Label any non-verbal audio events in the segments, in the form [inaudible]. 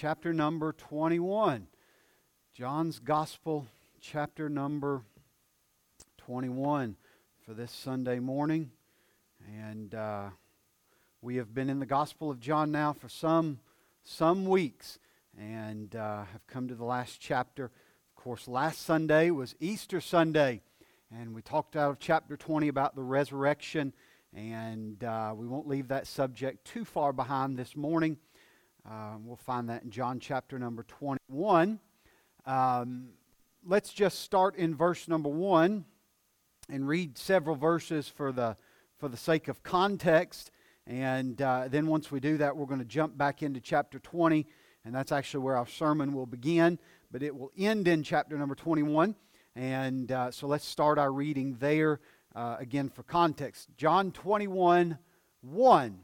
chapter number 21. John's Gospel, chapter number 21 for this Sunday morning. And uh, we have been in the Gospel of John now for some, some weeks and uh, have come to the last chapter. Of course, last Sunday was Easter Sunday, and we talked out of chapter 20 about the resurrection. And uh, we won't leave that subject too far behind this morning. Uh, we'll find that in John chapter number 21. Um, let's just start in verse number 1 and read several verses for the, for the sake of context. And uh, then once we do that, we're going to jump back into chapter 20, and that's actually where our sermon will begin, but it will end in chapter number 21. And uh, so let's start our reading there uh, again for context. John 21 1.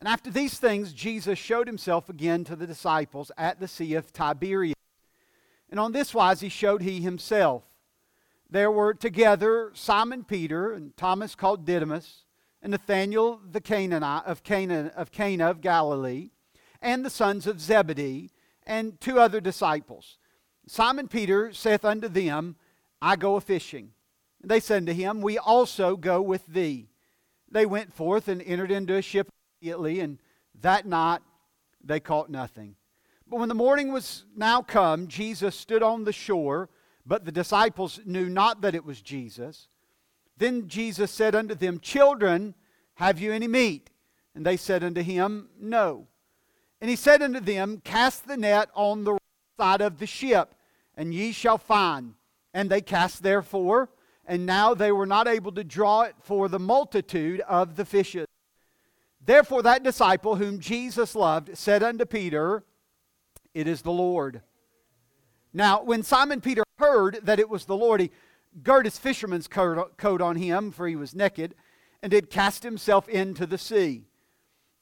And after these things, Jesus showed himself again to the disciples at the Sea of Tiberias. And on this wise he showed he himself. There were together Simon Peter and Thomas called Didymus, and Nathanael the Canaanite of Cana of Cana of Galilee, and the sons of Zebedee, and two other disciples. Simon Peter saith unto them, I go a fishing. And they said unto him, We also go with thee. They went forth and entered into a ship immediately, and that night they caught nothing. But when the morning was now come, Jesus stood on the shore, but the disciples knew not that it was Jesus. Then Jesus said unto them, Children, have you any meat? And they said unto him, No. And he said unto them, Cast the net on the side of the ship, and ye shall find. And they cast therefore, and now they were not able to draw it for the multitude of the fishes. Therefore, that disciple whom Jesus loved said unto Peter, It is the Lord. Now, when Simon Peter heard that it was the Lord, he girt his fisherman's coat on him, for he was naked, and did cast himself into the sea.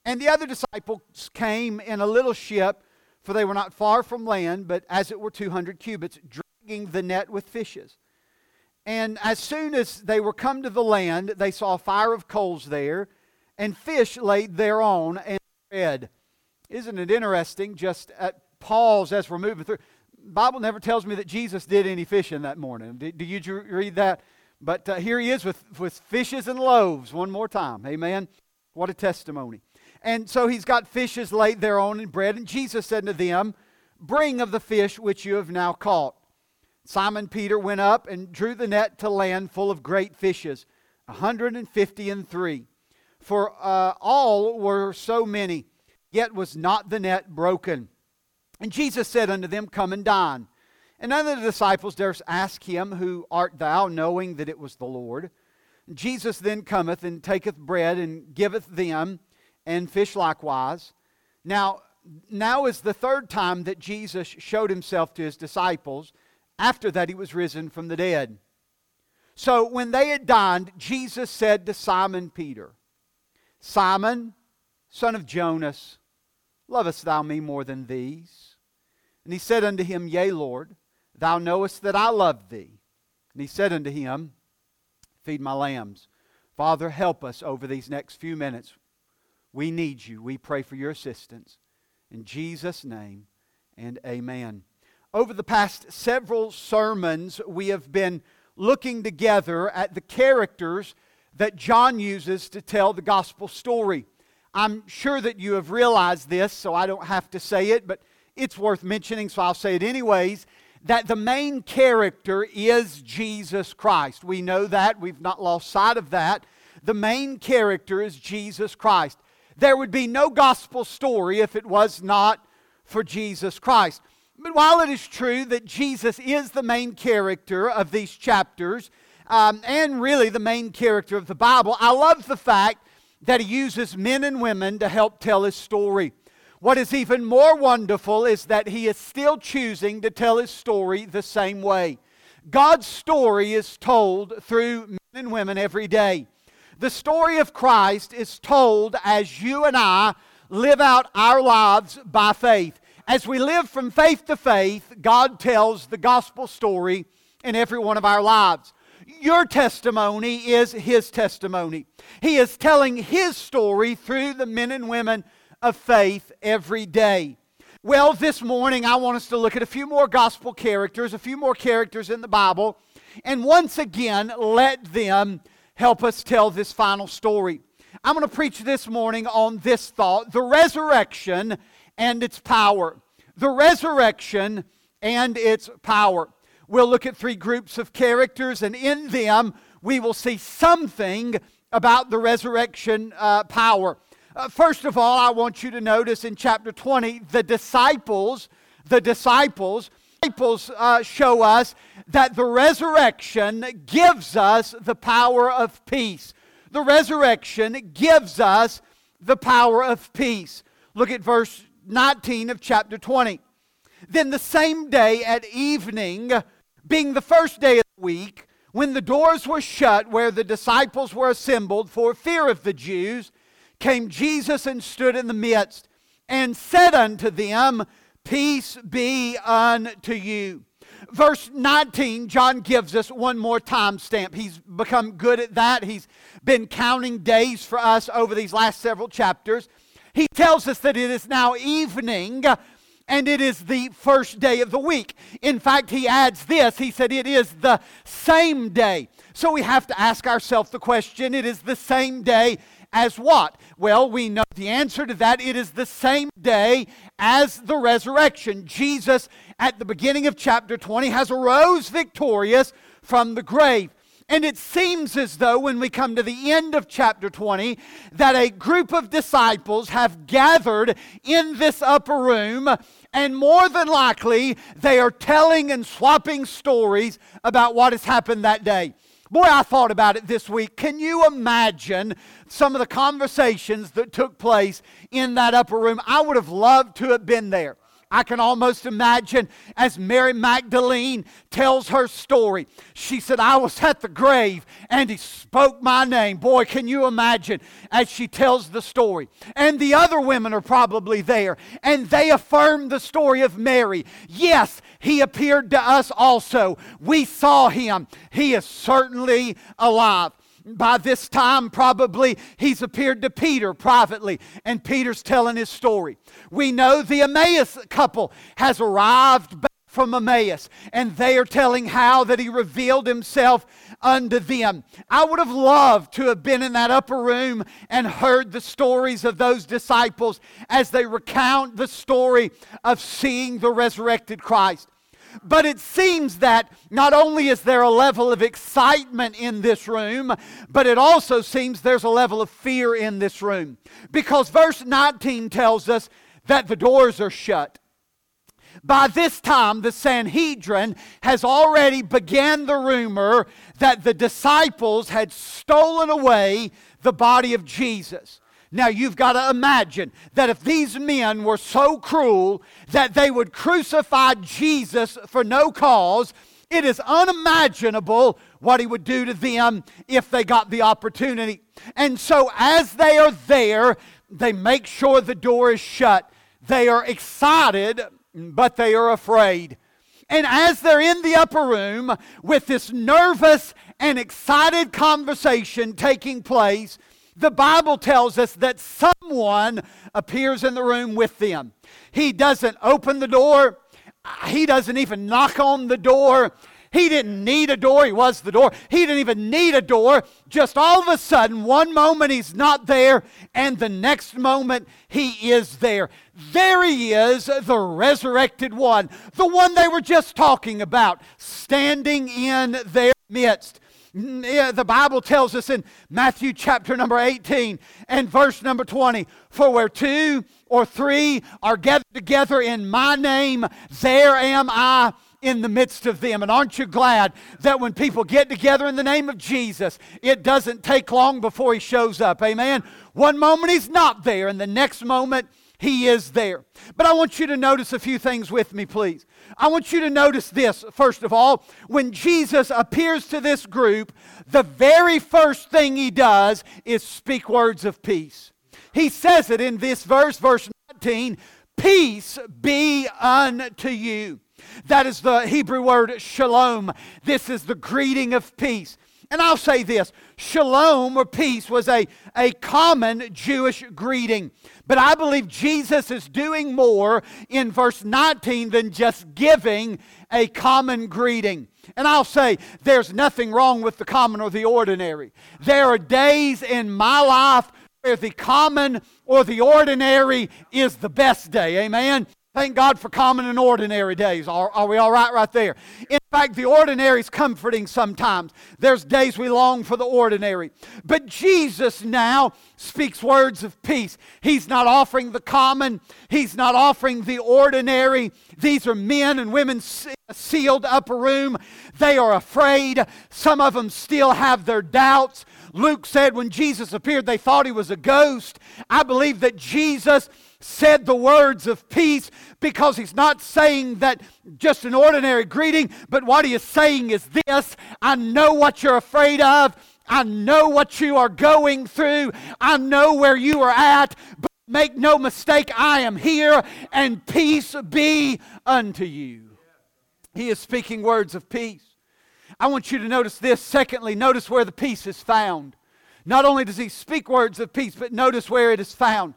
And the other disciples came in a little ship, for they were not far from land, but as it were 200 cubits, dragging the net with fishes. And as soon as they were come to the land, they saw a fire of coals there and fish laid thereon and bread. Isn't it interesting? Just at pause as we're moving through. Bible never tells me that Jesus did any fishing that morning. Do, you read that? But uh, here he is with, with fishes and loaves one more time. Amen. What a testimony. And so he's got fishes laid thereon and bread. And Jesus said to them, Bring of the fish which you have now caught. Simon Peter went up and drew the net to land full of great fishes, a hundred and fifty and three for uh, all were so many, yet was not the net broken. And Jesus said unto them, Come and dine. And none of the disciples durst ask him, Who art thou? knowing that it was the Lord. Jesus then cometh and taketh bread and giveth them, and fish likewise. Now, now is the third time that Jesus showed himself to his disciples after that he was risen from the dead. So when they had dined, Jesus said to Simon Peter, Simon, son of Jonas, lovest thou me more than these? And he said unto him, Yea, Lord, thou knowest that I love thee. And he said unto him, Feed my lambs. Father, help us over these next few minutes. We need you. We pray for your assistance. In Jesus' name, and amen. Over the past several sermons, we have been looking together at the characters that John uses to tell the gospel story. I'm sure that you have realized this, so I don't have to say it, but it's worth mentioning, so I'll say it anyways. That the main character is Jesus Christ. We know that, we've not lost sight of that. The main character is Jesus Christ. There would be no gospel story if it was not for Jesus Christ. But while it is true that Jesus is the main character of these chapters, um, and really the main character of the Bible, I love the fact that he uses men and women to help tell his story. What is even more wonderful is that he is still choosing to tell his story the same way. God's story is told through men and women every day. The story of Christ is told as you and I live out our lives by faith. As we live from faith to faith, God tells the gospel story in every one of our lives. Your testimony is his testimony. He is telling his story through the men and women of faith every day. Well, this morning I want us to look at a few more gospel characters, a few more characters in the Bible, and once again let them help us tell this final story. I'm going to preach this morning on this thought the resurrection and its power. The resurrection and its power. We'll look at three groups of characters, and in them we will see something about the resurrection uh, power. Uh, first of all, I want you to notice in chapter 20, the disciples, the disciples, disciples uh, show us that the resurrection gives us the power of peace. The resurrection gives us the power of peace. Look at verse 19 of chapter 20. Then the same day at evening, being the first day of the week, when the doors were shut where the disciples were assembled for fear of the Jews, came Jesus and stood in the midst and said unto them, Peace be unto you. Verse 19, John gives us one more time stamp. He's become good at that. He's been counting days for us over these last several chapters. He tells us that it is now evening and it is the first day of the week. In fact, he adds this he said, It is the same day. So we have to ask ourselves the question it is the same day as what? Well, we know the answer to that. It is the same day as the resurrection. Jesus, at the beginning of chapter 20, has arose victorious from the grave. And it seems as though when we come to the end of chapter 20, that a group of disciples have gathered in this upper room, and more than likely, they are telling and swapping stories about what has happened that day. Boy, I thought about it this week. Can you imagine some of the conversations that took place in that upper room? I would have loved to have been there. I can almost imagine as Mary Magdalene tells her story. She said, I was at the grave and he spoke my name. Boy, can you imagine as she tells the story? And the other women are probably there and they affirm the story of Mary. Yes, he appeared to us also. We saw him. He is certainly alive. By this time, probably he's appeared to Peter privately, and Peter's telling his story. We know the Emmaus couple has arrived back from Emmaus, and they are telling how that he revealed himself unto them. I would have loved to have been in that upper room and heard the stories of those disciples as they recount the story of seeing the resurrected Christ. But it seems that not only is there a level of excitement in this room, but it also seems there's a level of fear in this room. Because verse 19 tells us that the doors are shut. By this time, the Sanhedrin has already began the rumor that the disciples had stolen away the body of Jesus. Now you've got to imagine that if these men were so cruel that they would crucify Jesus for no cause, it is unimaginable what he would do to them if they got the opportunity. And so as they are there, they make sure the door is shut. They are excited, but they are afraid. And as they're in the upper room with this nervous and excited conversation taking place, the Bible tells us that someone appears in the room with them. He doesn't open the door, he doesn't even knock on the door. He didn't need a door, he was the door. He didn't even need a door. Just all of a sudden, one moment he's not there, and the next moment he is there. There he is, the resurrected one, the one they were just talking about, standing in their midst. The Bible tells us in Matthew chapter number 18 and verse number 20 For where two or three are gathered together in my name, there am I in the midst of them. And aren't you glad that when people get together in the name of Jesus, it doesn't take long before he shows up? Amen. One moment he's not there, and the next moment he is there. But I want you to notice a few things with me, please. I want you to notice this, first of all. When Jesus appears to this group, the very first thing he does is speak words of peace. He says it in this verse, verse 19 Peace be unto you. That is the Hebrew word shalom. This is the greeting of peace. And I'll say this shalom or peace was a, a common Jewish greeting. But I believe Jesus is doing more in verse 19 than just giving a common greeting. And I'll say, there's nothing wrong with the common or the ordinary. There are days in my life where the common or the ordinary is the best day. Amen. Thank God for common and ordinary days. Are, are we all right right there? In fact, the ordinary is comforting sometimes. There's days we long for the ordinary. But Jesus now speaks words of peace. He's not offering the common, He's not offering the ordinary. These are men and women sealed upper room. They are afraid. Some of them still have their doubts. Luke said when Jesus appeared, they thought he was a ghost. I believe that Jesus said the words of peace because he's not saying that just an ordinary greeting, but what he is saying is this I know what you're afraid of. I know what you are going through. I know where you are at. But make no mistake, I am here, and peace be unto you. He is speaking words of peace. I want you to notice this. Secondly, notice where the peace is found. Not only does he speak words of peace, but notice where it is found.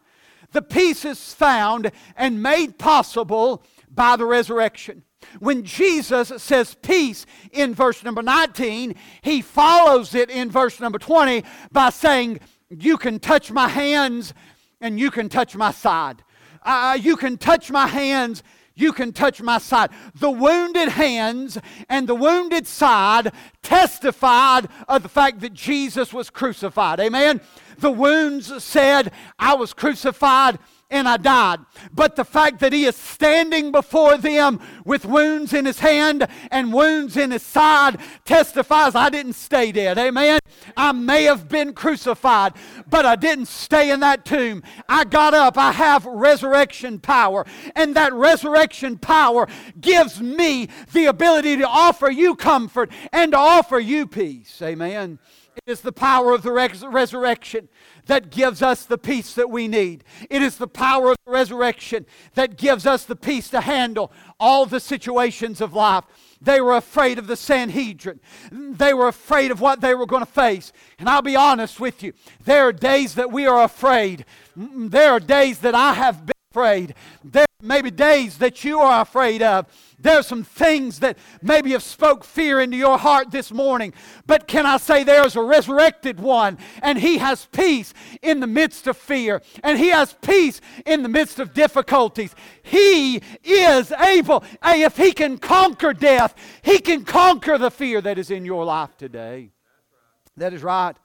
The peace is found and made possible by the resurrection. When Jesus says peace in verse number 19, he follows it in verse number 20 by saying, You can touch my hands and you can touch my side. Uh, you can touch my hands you can touch my side. The wounded hands and the wounded side testified of the fact that Jesus was crucified. Amen. The wounds said, I was crucified and I died. But the fact that he is standing before them with wounds in his hand and wounds in his side testifies I didn't stay dead. Amen. I may have been crucified, but I didn't stay in that tomb. I got up. I have resurrection power. And that resurrection power gives me the ability to offer you comfort and to offer you peace. Amen. It is the power of the res- resurrection that gives us the peace that we need. It is the power of the resurrection that gives us the peace to handle all the situations of life. They were afraid of the Sanhedrin. They were afraid of what they were going to face. And I'll be honest with you, there are days that we are afraid. Mm, there are days that I have been afraid. There may be days that you are afraid of. There's some things that maybe have spoke fear into your heart this morning. But can I say there's a resurrected one and he has peace in the midst of fear and he has peace in the midst of difficulties. He is able. Hey, if he can conquer death, he can conquer the fear that is in your life today. That is right.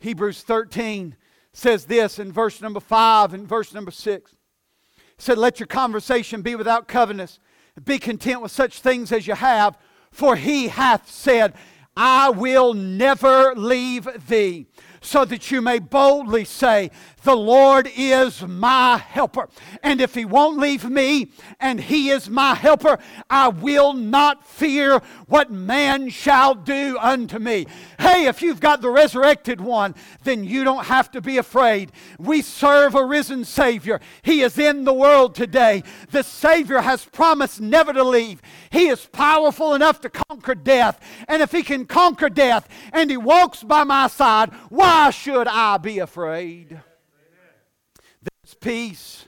Hebrews 13 says this in verse number 5 and verse number 6 said, Let your conversation be without covetousness. Be content with such things as you have, for he hath said, I will never leave thee, so that you may boldly say, The Lord is my helper. And if He won't leave me, and He is my helper, I will not fear what man shall do unto me. Hey, if you've got the resurrected one, then you don't have to be afraid. We serve a risen Savior. He is in the world today. The Savior has promised never to leave. He is powerful enough to conquer death. And if He can conquer death and He walks by my side, why should I be afraid? There's peace.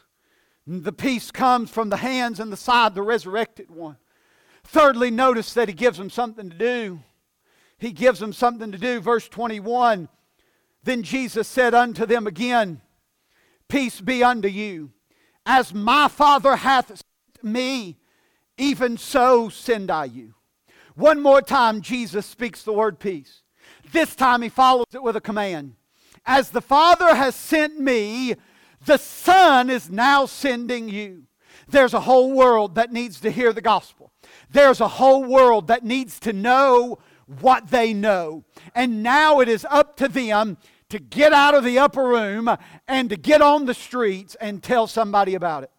The peace comes from the hands and the side, the resurrected one. Thirdly, notice that he gives them something to do. He gives them something to do. Verse 21 Then Jesus said unto them again, Peace be unto you. As my Father hath sent me, even so send I you. One more time, Jesus speaks the word peace. This time he follows it with a command. As the Father has sent me, the Son is now sending you. There's a whole world that needs to hear the gospel. There's a whole world that needs to know what they know. And now it is up to them to get out of the upper room and to get on the streets and tell somebody about it.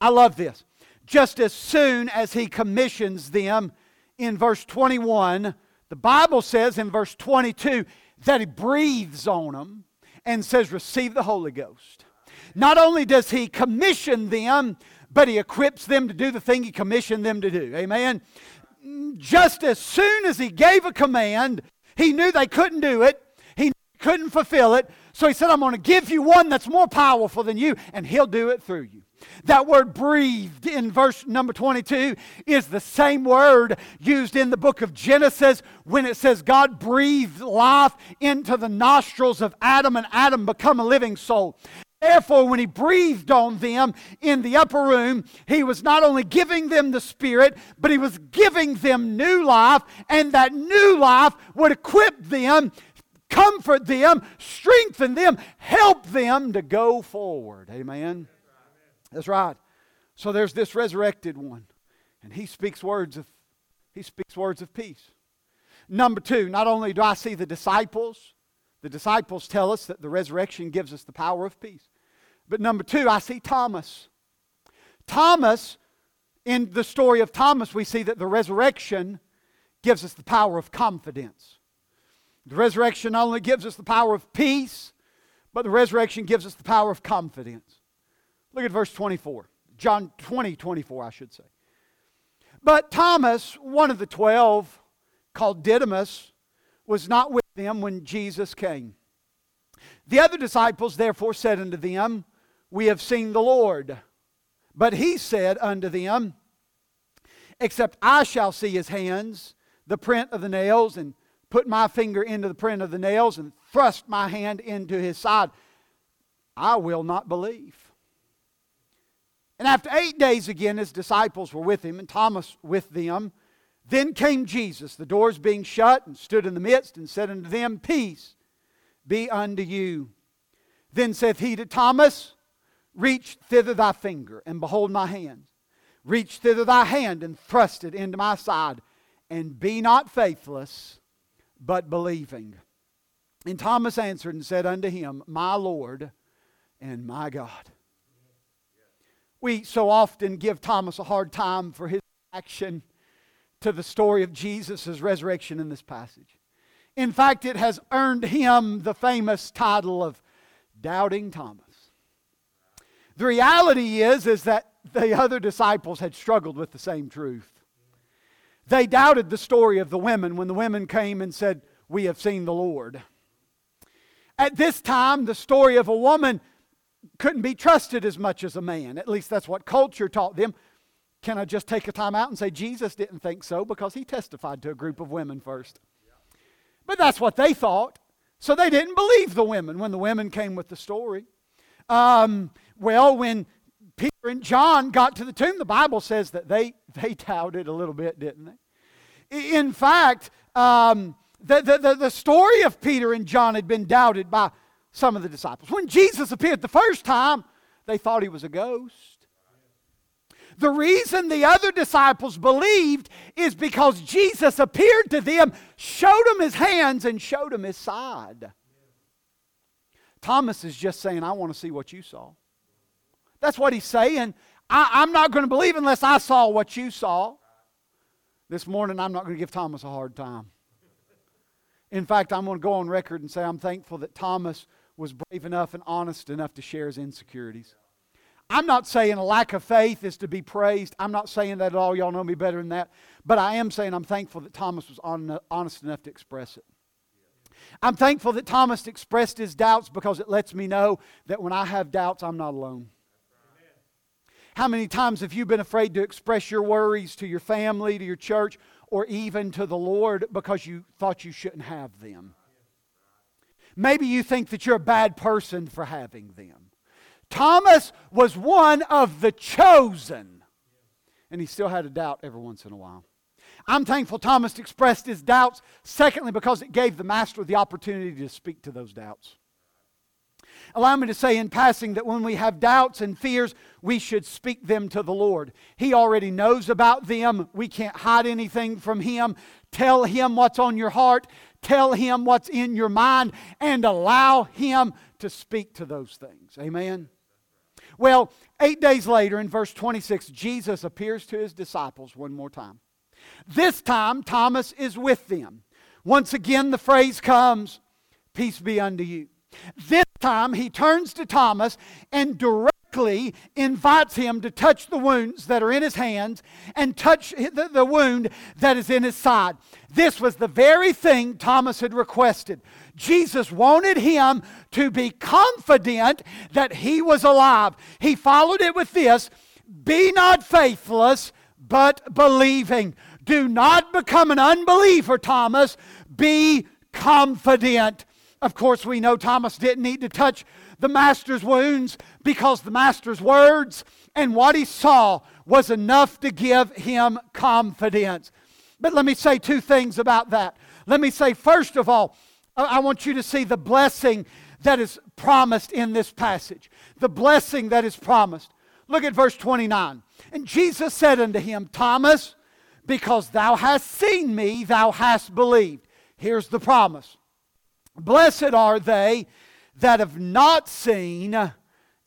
I love this. Just as soon as he commissions them in verse 21, the Bible says in verse 22 that he breathes on them and says, Receive the Holy Ghost. Not only does he commission them, but he equips them to do the thing he commissioned them to do. Amen. Just as soon as he gave a command, He knew they couldn't do it, he couldn't fulfill it. So he said, I'm going to give you one that's more powerful than you, and he'll do it through you. That word breathed in verse number 22 is the same word used in the book of Genesis when it says God breathed life into the nostrils of Adam and Adam become a living soul. Therefore, when he breathed on them in the upper room, he was not only giving them the Spirit, but he was giving them new life, and that new life would equip them, comfort them, strengthen them, help them to go forward. Amen. That's right. So there's this resurrected one, and he speaks words of he speaks words of peace. Number two, not only do I see the disciples, the disciples tell us that the resurrection gives us the power of peace. But number two, I see Thomas. Thomas, in the story of Thomas, we see that the resurrection gives us the power of confidence. The resurrection not only gives us the power of peace, but the resurrection gives us the power of confidence. Look at verse 24. John 20, 24, I should say. But Thomas, one of the twelve, called Didymus, was not with them when Jesus came. The other disciples therefore said unto them, We have seen the Lord. But he said unto them, Except I shall see his hands, the print of the nails, and put my finger into the print of the nails, and thrust my hand into his side, I will not believe. And after eight days again, his disciples were with him, and Thomas with them. Then came Jesus, the doors being shut, and stood in the midst, and said unto them, Peace be unto you. Then saith he to Thomas, Reach thither thy finger, and behold my hands. Reach thither thy hand, and thrust it into my side, and be not faithless, but believing. And Thomas answered and said unto him, My Lord and my God. We so often give Thomas a hard time for his action to the story of Jesus' resurrection in this passage. In fact, it has earned him the famous title of Doubting Thomas. The reality is, is that the other disciples had struggled with the same truth. They doubted the story of the women when the women came and said, We have seen the Lord. At this time, the story of a woman couldn't be trusted as much as a man. At least that's what culture taught them. Can I just take a time out and say Jesus didn't think so because he testified to a group of women first? But that's what they thought. So they didn't believe the women when the women came with the story. Um, well, when Peter and John got to the tomb, the Bible says that they, they doubted a little bit, didn't they? In fact, um, the, the, the, the story of Peter and John had been doubted by some of the disciples. When Jesus appeared the first time, they thought he was a ghost. The reason the other disciples believed is because Jesus appeared to them, showed them his hands, and showed them his side. Thomas is just saying, I want to see what you saw. That's what he's saying. I, am not going to believe unless I saw what you saw. This morning, I'm not going to give Thomas a hard time. In fact, I'm going to go on record and say I'm thankful that Thomas was brave enough and honest enough to share his insecurities. I'm not saying a lack of faith is to be praised. I'm not saying that at all. Y'all know me better than that. But I am saying I'm thankful that Thomas was honest enough to express it. I'm thankful that Thomas expressed his doubts because it lets me know that when I have doubts, I'm not alone. How many times have you been afraid to express your worries to your family, to your church, or even to the Lord because you thought you shouldn't have them? Maybe you think that you're a bad person for having them. Thomas was one of the chosen, and he still had a doubt every once in a while. I'm thankful Thomas expressed his doubts, secondly, because it gave the master the opportunity to speak to those doubts. Allow me to say in passing that when we have doubts and fears, we should speak them to the Lord. He already knows about them. We can't hide anything from Him. Tell Him what's on your heart. Tell him what's in your mind and allow him to speak to those things. Amen. Well, eight days later, in verse 26, Jesus appears to his disciples one more time. This time, Thomas is with them. Once again, the phrase comes, Peace be unto you. This time, he turns to Thomas and directs invites him to touch the wounds that are in his hands and touch the, the wound that is in his side. This was the very thing Thomas had requested. Jesus wanted him to be confident that he was alive. He followed it with this Be not faithless, but believing. Do not become an unbeliever, Thomas. Be confident. Of course, we know Thomas didn't need to touch the master's wounds because the master's words and what he saw was enough to give him confidence. But let me say two things about that. Let me say, first of all, I want you to see the blessing that is promised in this passage. The blessing that is promised. Look at verse 29. And Jesus said unto him, Thomas, because thou hast seen me, thou hast believed. Here's the promise Blessed are they that have not seen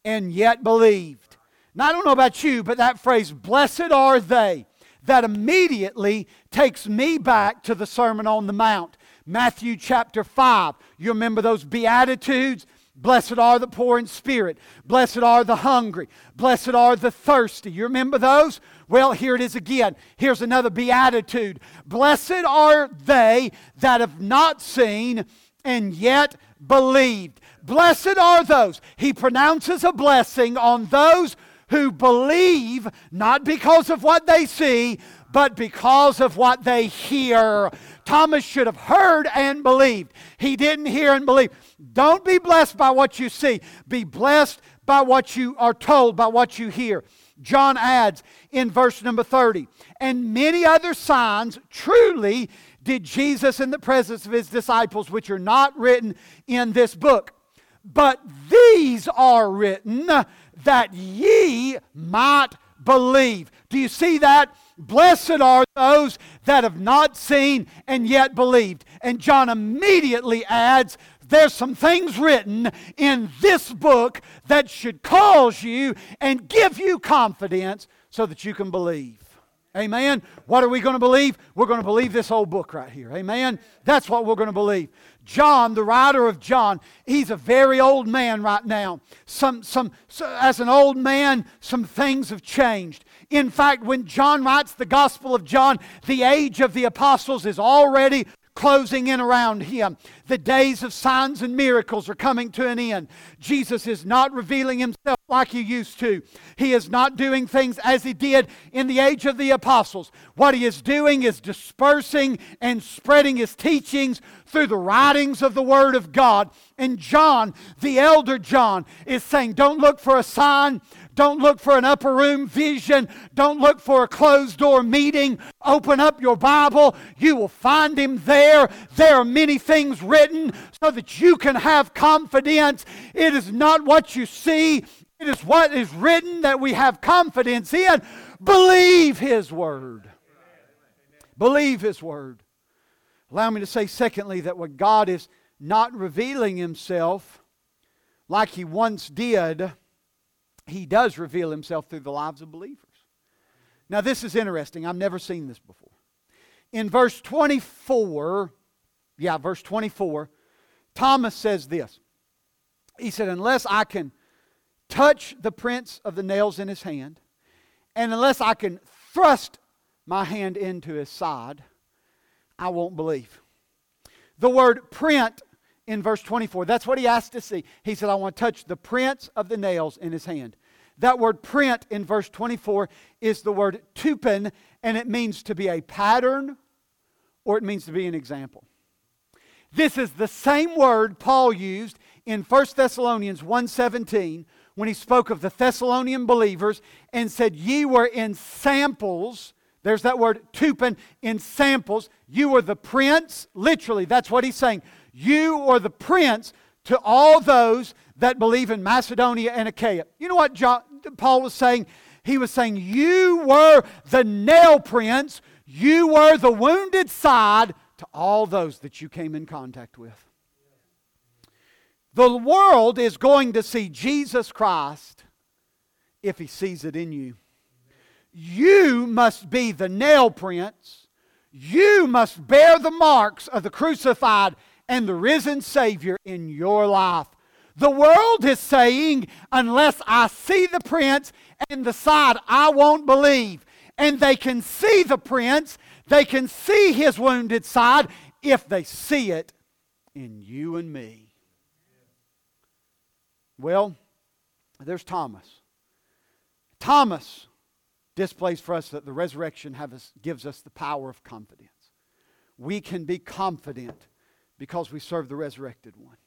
and yet believed. Now, I don't know about you, but that phrase, blessed are they, that immediately takes me back to the Sermon on the Mount. Matthew chapter 5. You remember those Beatitudes? Blessed are the poor in spirit. Blessed are the hungry. Blessed are the thirsty. You remember those? Well, here it is again. Here's another beatitude. Blessed are they that have not seen and yet believed. Blessed are those. He pronounces a blessing on those who believe, not because of what they see, but because of what they hear. Thomas should have heard and believed. He didn't hear and believe. Don't be blessed by what you see, be blessed by what you are told, by what you hear. John adds in verse number 30, and many other signs truly did Jesus in the presence of his disciples, which are not written in this book. But these are written that ye might believe. Do you see that? Blessed are those that have not seen and yet believed. And John immediately adds, there's some things written in this book that should cause you and give you confidence so that you can believe. Amen. What are we going to believe? We're going to believe this whole book right here. Amen. That's what we're going to believe. John, the writer of John, he's a very old man right now. Some, some, so as an old man, some things have changed. In fact, when John writes the Gospel of John, the age of the apostles is already closing in around him. The days of signs and miracles are coming to an end. Jesus is not revealing himself like he used to. He is not doing things as he did in the age of the apostles. What he is doing is dispersing and spreading his teachings through the writings of the Word of God. And John, the elder John, is saying, Don't look for a sign. Don't look for an upper room vision. Don't look for a closed door meeting. Open up your Bible. You will find him there. There are many things written so that you can have confidence. It is not what you see, it is what is written that we have confidence in. Believe his word. Believe his word. Allow me to say, secondly, that what God is not revealing himself like he once did he does reveal himself through the lives of believers. Now, this is interesting. I've never seen this before. In verse 24, yeah, verse 24, Thomas says this. He said, Unless I can touch the prints of the nails in his hand, and unless I can thrust my hand into his side, I won't believe. The word print in verse 24. That's what he asked to see. He said, I want to touch the prints of the nails in his hand. That word print in verse 24 is the word tupin, and it means to be a pattern or it means to be an example. This is the same word Paul used in 1 Thessalonians 1:17 when he spoke of the Thessalonian believers and said, Ye were ensamples. There's that word tupin ensamples. You were the prints. Literally, that's what he's saying. You are the prints to all those that believe in Macedonia and Achaia. You know what John, Paul was saying? He was saying, You were the nail prints, you were the wounded side to all those that you came in contact with. The world is going to see Jesus Christ if he sees it in you. You must be the nail prints. You must bear the marks of the crucified and the risen Savior in your life. The world is saying, unless I see the prints and the side, I won't believe. And they can see the prints, they can see his wounded side if they see it in you and me. Well, there's Thomas. Thomas displays for us that the resurrection us, gives us the power of confidence. We can be confident because we serve the resurrected one.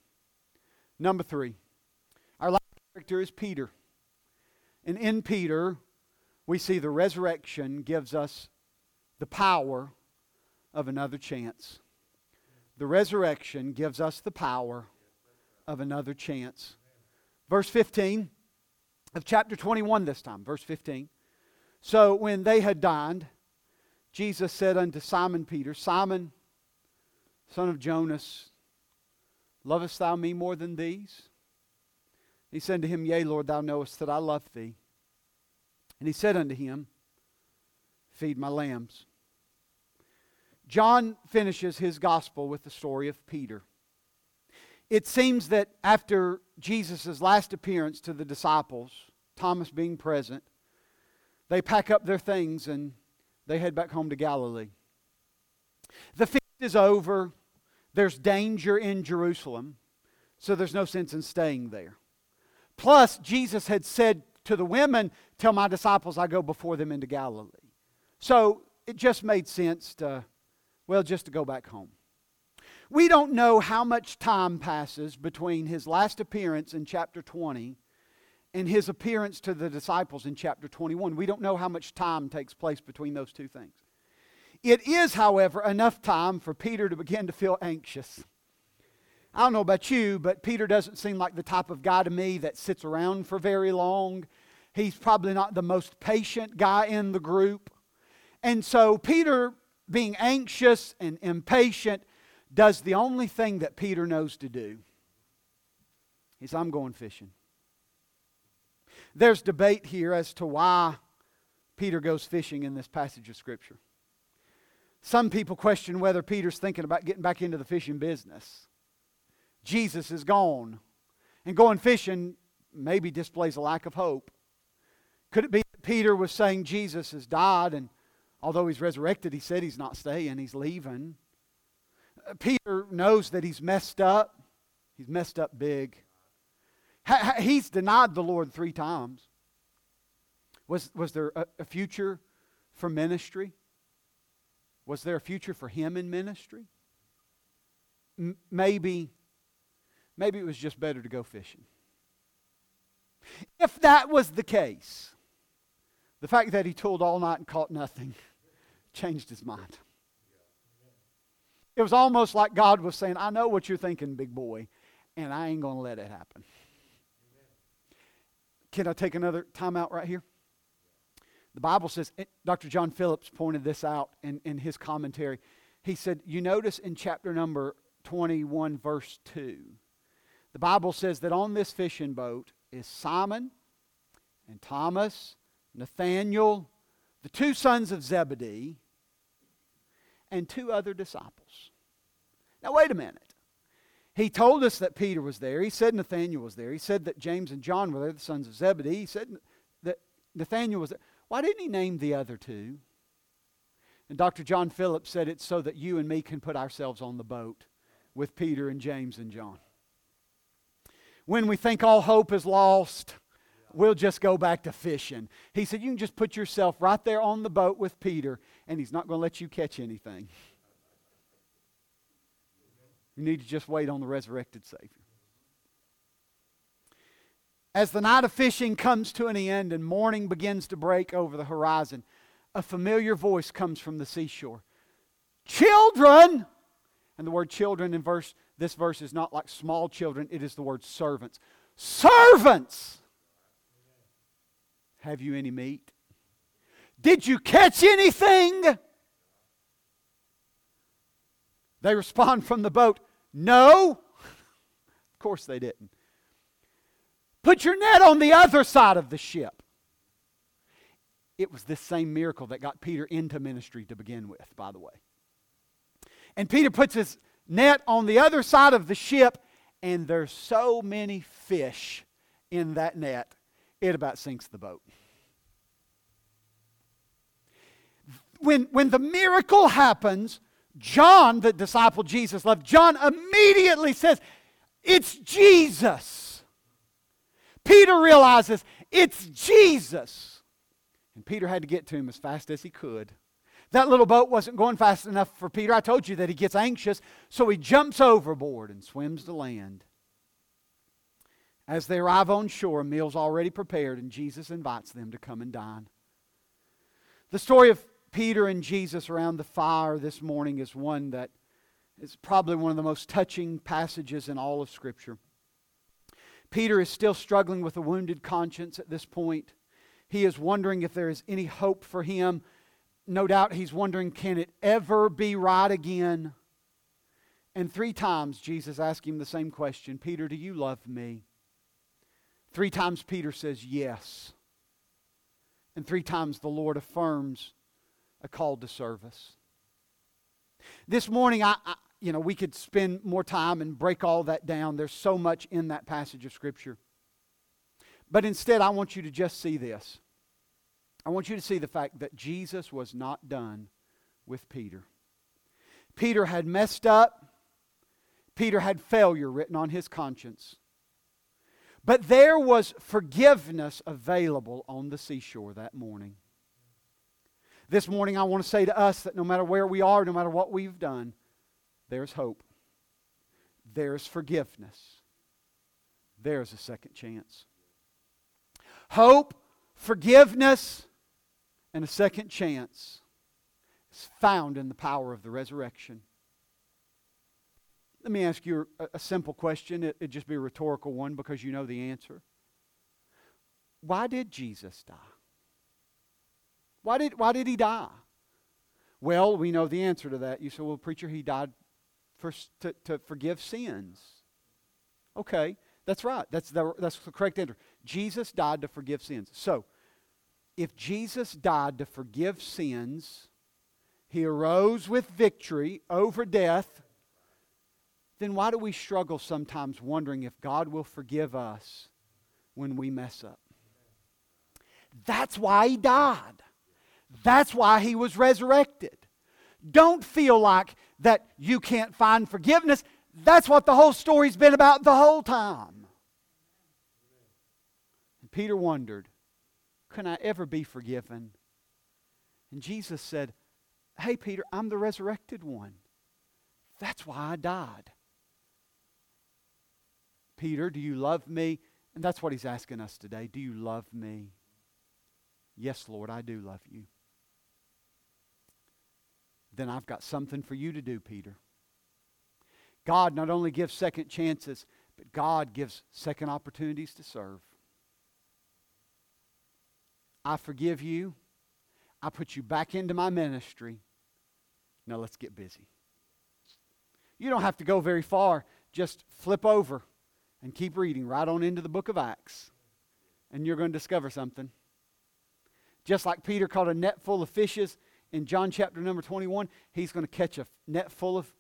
Number three, our last character is Peter. And in Peter, we see the resurrection gives us the power of another chance. The resurrection gives us the power of another chance. Verse 15 of chapter 21 this time, verse 15. So when they had dined, Jesus said unto Simon Peter, Simon, son of Jonas, lovest thou me more than these? He said to him, Yea, Lord, thou knowest that I love thee. And he said unto him, Feed my lambs. John finishes his gospel with the story of Peter. It seems that after Jesus' last appearance to the disciples, Thomas being present, they pack up their things and they head back home to Galilee. The is over. There's danger in Jerusalem, so there's no sense in staying there. Plus, Jesus had said to the women, Tell my disciples I go before them into Galilee. So it just made sense to, well, just to go back home. We don't know how much time passes between his last appearance in chapter 20 and his appearance to the disciples in chapter 21. We don't know how much time takes place between those two things. It is, however, enough time for Peter to begin to feel anxious. I don't know about you, but Peter doesn't seem like the type of guy to me that sits around for very long. He's probably not the most patient guy in the group. And so, Peter, being anxious and impatient, does the only thing that Peter knows to do. He says, I'm going fishing. There's debate here as to why Peter goes fishing in this passage of Scripture. Some people question whether Peter's thinking about getting back into the fishing business. Jesus is gone. And going fishing maybe displays a lack of hope. Could it be that Peter was saying Jesus has died, and although he's resurrected, he said he's not staying, he's leaving? Uh, Peter knows that he's messed up. He's messed up big. He's denied the Lord three times. Was, was there a, a future for ministry? Was there a future for him in ministry? M- maybe, maybe it was just better to go fishing. If that was the case, the fact that he toiled all night and caught nothing [laughs] changed his mind. It was almost like God was saying, I know what you're thinking, big boy, and I ain't going to let it happen. Can I take another time out right here? The Bible says, eh, Dr. John Phillips pointed this out in, in his commentary. He said, You notice in chapter number 21, verse 2, the Bible says that on this fishing boat is Simon and Thomas, Nathaniel, the two sons of Zebedee, and two other disciples. Now, wait a minute. He told us that Peter was there. He said Nathaniel was there. He said that James and John were there, the sons of Zebedee. He said that Nathaniel was there. Why didn't he name the other two? And Dr. John Phillips said it's so that you and me can put ourselves on the boat with Peter and James and John. When we think all hope is lost, we'll just go back to fishing. He said, You can just put yourself right there on the boat with Peter, and he's not going to let you catch anything. You need to just wait on the resurrected Savior. As the night of fishing comes to an end and morning begins to break over the horizon, a familiar voice comes from the seashore. Children! And the word children in verse this verse is not like small children, it is the word servants. Servants! Have you any meat? Did you catch anything? They respond from the boat, No. [laughs] of course they didn't. Put your net on the other side of the ship. It was this same miracle that got Peter into ministry to begin with, by the way. And Peter puts his net on the other side of the ship, and there's so many fish in that net, it about sinks the boat. When, when the miracle happens, John, the disciple Jesus loved, John immediately says, It's Jesus. Peter realizes it's Jesus. And Peter had to get to him as fast as he could. That little boat wasn't going fast enough for Peter. I told you that he gets anxious, so he jumps overboard and swims to land. As they arrive on shore, a meal's already prepared, and Jesus invites them to come and dine. The story of Peter and Jesus around the fire this morning is one that is probably one of the most touching passages in all of Scripture. Peter is still struggling with a wounded conscience at this point. He is wondering if there is any hope for him. No doubt he's wondering, can it ever be right again? And three times Jesus asked him the same question Peter, do you love me? Three times Peter says yes. And three times the Lord affirms a call to service. This morning, I, you know, we could spend more time and break all that down. There's so much in that passage of Scripture. But instead, I want you to just see this. I want you to see the fact that Jesus was not done with Peter. Peter had messed up, Peter had failure written on his conscience. But there was forgiveness available on the seashore that morning. This morning, I want to say to us that no matter where we are, no matter what we've done, there's hope. There's forgiveness. There's a second chance. Hope, forgiveness, and a second chance is found in the power of the resurrection. Let me ask you a, simple question. It, it'd just be a rhetorical one because you know the answer. Why did Jesus die? Why did, why did he die? Well, we know the answer to that. You say, well, preacher, he died for, to, to forgive sins. Okay, that's right. That's the, that's the correct answer. Jesus died to forgive sins. So, if Jesus died to forgive sins, he arose with victory over death, then why do we struggle sometimes wondering if God will forgive us when we mess up? That's why he died. That's why he was resurrected. Don't feel like that you can't find forgiveness. That's what the whole story's been about the whole time. And Peter wondered, Can I ever be forgiven? And Jesus said, Hey, Peter, I'm the resurrected one. That's why I died. Peter, do you love me? And that's what he's asking us today. Do you love me? Yes, Lord, I do love you then I've got something for you to do, Peter. God not only gives second chances, but God gives second opportunities to serve. I forgive you. I put you back into my ministry. Now let's get busy. You don't have to go very far. Just flip over and keep reading right on into the book of Acts. And you're going to discover something. Just like Peter caught a net full of fishes, in John chapter number 21, he's going to catch a net full of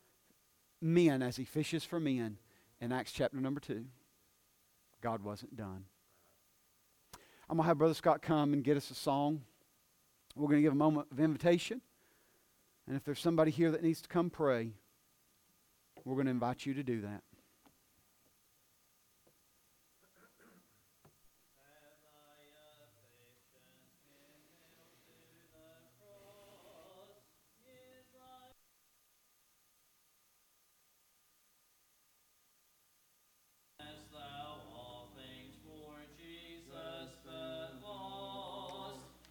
men as he fishes for men in Acts chapter number 2. God wasn't done. I'm going to have Brother Scott come and get us a song. We're going to give a moment of invitation. And if there's somebody here that needs to come pray, we're going to invite you to do that.